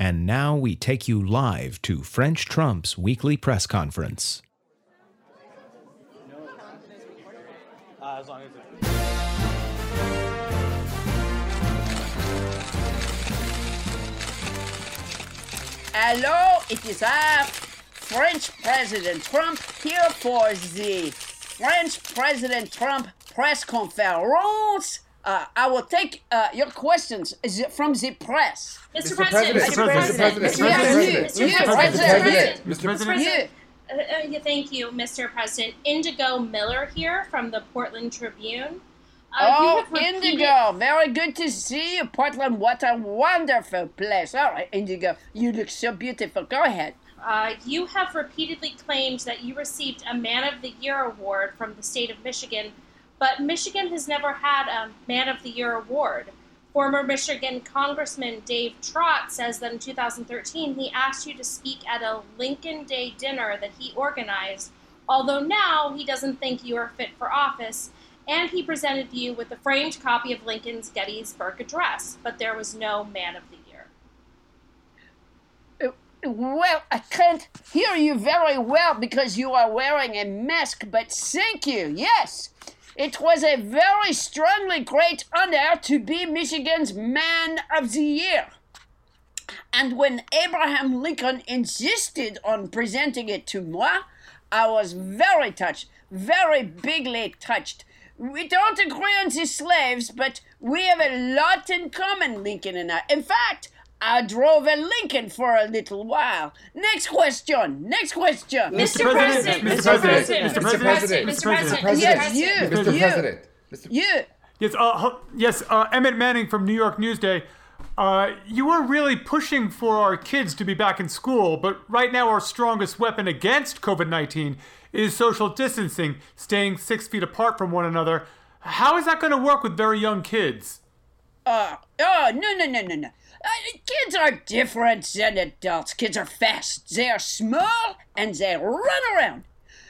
And now we take you live to French Trump's weekly press conference. Hello, it is I, French President Trump, here for the French President Trump press conference. Uh, I will take uh, your questions from the press. Mr. Mr. President, President, Mr. President, Mr. President, Mr. President, Mr. President. Mr. President, Uh, uh, yeah, thank you, Mr. President. Indigo Miller here from the Portland Tribune. Uh, Oh, have repeated- Indigo, very good to see you, Portland. What a wonderful place. All right, Indigo, you look so beautiful. Go ahead. Uh, you have repeatedly claimed that you received a Man of the Year award from the state of Michigan, but Michigan has never had a Man of the Year award. Former Michigan Congressman Dave Trott says that in 2013 he asked you to speak at a Lincoln Day dinner that he organized, although now he doesn't think you are fit for office, and he presented you with a framed copy of Lincoln's Gettysburg Address, but there was no Man of the Year. Well, I can't hear you very well because you are wearing a mask, but thank you. Yes, it was a very strongly great honor to be Michigan's Man of the Year. And when Abraham Lincoln insisted on presenting it to moi, I was very touched, very bigly touched. We don't agree on the slaves, but we have a lot in common, Lincoln and I. In fact, I drove a Lincoln for a little while. Next question. Next question. Mr. President, Mr. President, Mr. President, Mr. President, President. Yes, you. Mr. you. President, Mr. You. Yes, uh, yes, uh, Emmett Manning from New York Newsday. Uh, you were really pushing for our kids to be back in school, but right now our strongest weapon against COVID 19 is social distancing, staying six feet apart from one another. How is that going to work with very young kids? Uh, oh, no, no, no, no, no. Uh, kids are different than adults. Kids are fast. They are small and they run around.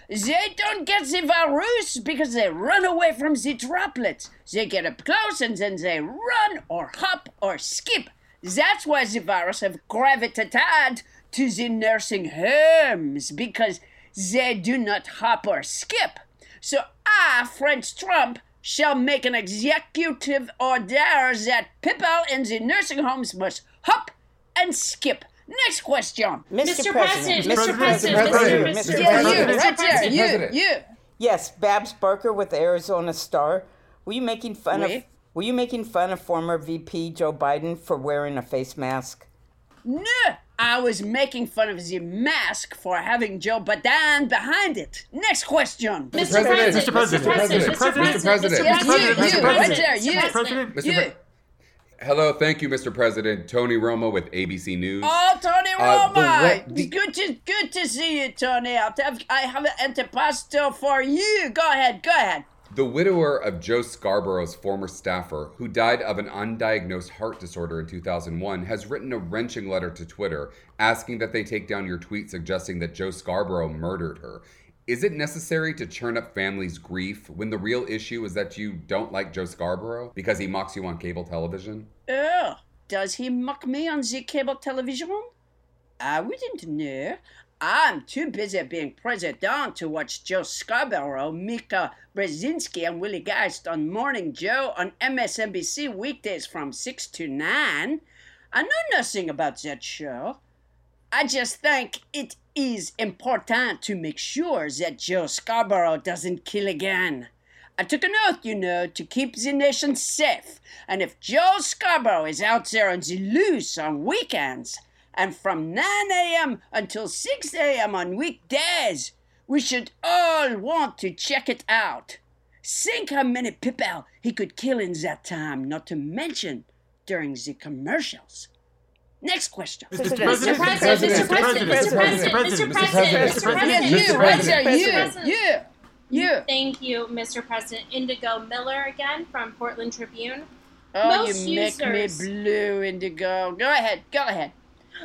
They don't get the virus because they run away from the droplets. They get up close and then they run or hop or skip. That's why the virus have gravitated to the nursing homes because they do not hop or skip. So I, French Trump, shall make an executive order that people in the nursing homes must hop and skip. Next question. Mr. President, Mr. President, President, Mr. Mr. President, President, Mr. Yeah, you, President. right there, you, President. you. Yes, Babs Barker with the Arizona Star. Were you making fun of Were you making fun of former VP Joe Biden for wearing a face mask? No, I was making fun of the mask for having Joe Biden behind it. Next question. Mr. President, President, Mr. President, Mr. Mr. President, Mr. President, Mr. you, President, you, Mr. right President. there, Mr. President. Mr. You. Pre- Hello, thank you, Mr. President. Tony Romo with ABC News. Oh, Tony Uh, the the- good to good to see you, Tony. I'll have, I have an antipasto for you. Go ahead, go ahead. The widower of Joe Scarborough's former staffer, who died of an undiagnosed heart disorder in 2001, has written a wrenching letter to Twitter asking that they take down your tweet suggesting that Joe Scarborough murdered her. Is it necessary to churn up families' grief when the real issue is that you don't like Joe Scarborough because he mocks you on cable television? Oh, does he mock me on the cable television? I wouldn't know. I'm too busy being president to watch Joe Scarborough, Mika Brzezinski, and Willie Geist on Morning Joe on MSNBC weekdays from 6 to 9. I know nothing about that show. I just think it is important to make sure that Joe Scarborough doesn't kill again. I took an oath, you know, to keep the nation safe. And if Joe Scarborough is out there on the loose on weekends and from 9 a.m. until 6 a.m. on weekdays, we should all want to check it out. Think how many people he could kill in that time, not to mention during the commercials. Next question. Mr. President. President. Mr. President, Mr. Mr. President, Mr. President, Mr. President, Mr. President, you, right there, Mr. you, you, you. Thank you, Mr. President. Indigo Miller again from Portland Tribune. Oh, Most you make me blue, Indigo. Go ahead, go ahead.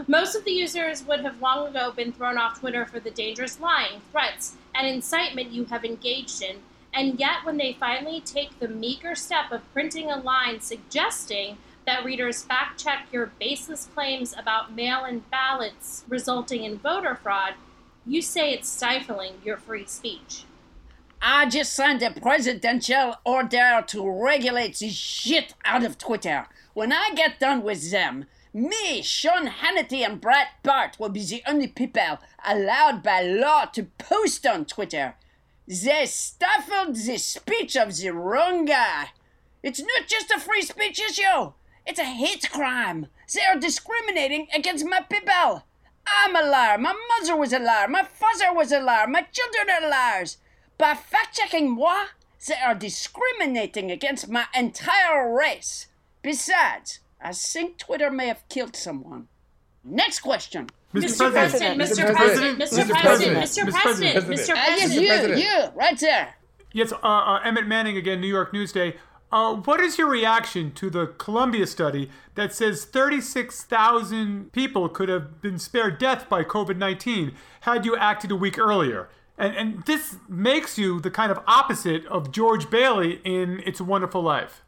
Most of the users would have long ago been thrown off Twitter for the dangerous lying, threats, and incitement you have engaged in, and yet when they finally take the meager step of printing a line suggesting that readers fact check your baseless claims about mail in ballots resulting in voter fraud, you say it's stifling your free speech. I just signed a presidential order to regulate the shit out of Twitter. When I get done with them, me, Sean Hannity, and Brad Bart will be the only people allowed by law to post on Twitter. They stifled the speech of the wrong guy. It's not just a free speech issue, it's a hate crime. They are discriminating against my people. I'm a liar. My mother was a liar. My father was a liar. My children are liars. By fact checking moi, they are discriminating against my entire race. Besides, I think Twitter may have killed someone. Next question. Mr. President, Mr. President, Mr. President, Mr. President, Mr. Uh, yes, President. you, President. you, right there. Yes, uh, uh, Emmett Manning again, New York Newsday. Uh, what is your reaction to the Columbia study that says 36,000 people could have been spared death by COVID 19 had you acted a week earlier? And, and this makes you the kind of opposite of George Bailey in It's a Wonderful Life.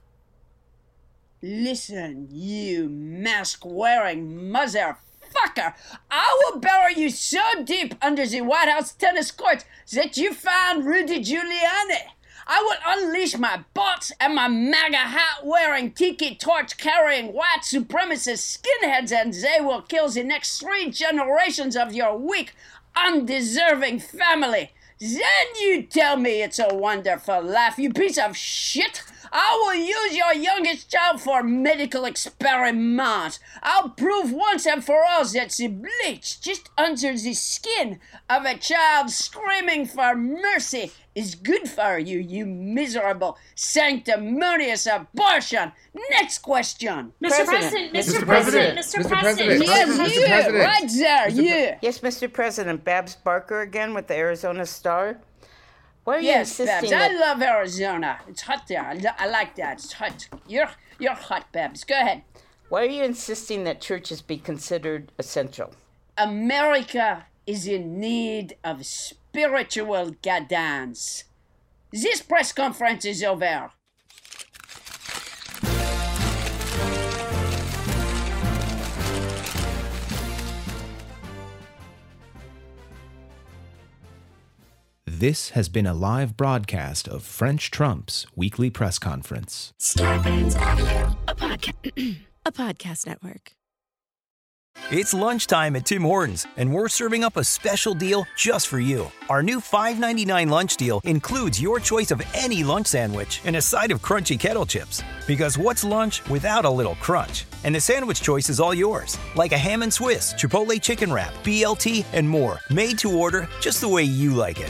Listen, you mask wearing motherfucker. I will bury you so deep under the White House tennis courts that you find Rudy Giuliani. I will unleash my bots and my MAGA hat wearing, tiki torch carrying white supremacist skinheads, and they will kill the next three generations of your weak, undeserving family. Then you tell me it's a wonderful life, you piece of shit. I will use your youngest child for medical experiments. I'll prove once and for all that the bleach just under the skin of a child screaming for mercy is good for you, you miserable, sanctimonious abortion. Next question. Mr. President. President, Mr. Mr. President, President. Mr. Mr. President, President. Yes, Mr. you, right there, you. Yes, Mr. President. Babs Barker again with the Arizona Star. Why are you Yes, insisting Babs. I love Arizona. It's hot there. I, li- I like that. It's hot. You're you're hot, Babs. Go ahead. Why are you insisting that churches be considered essential? America is in need of spiritual guidance. This press conference is over. This has been a live broadcast of French Trump's weekly press conference. Starburns Audio, a, podca- a podcast network. It's lunchtime at Tim Hortons, and we're serving up a special deal just for you. Our new $5.99 lunch deal includes your choice of any lunch sandwich and a side of crunchy kettle chips. Because what's lunch without a little crunch? And the sandwich choice is all yours, like a ham and Swiss, Chipotle chicken wrap, BLT, and more, made to order just the way you like it.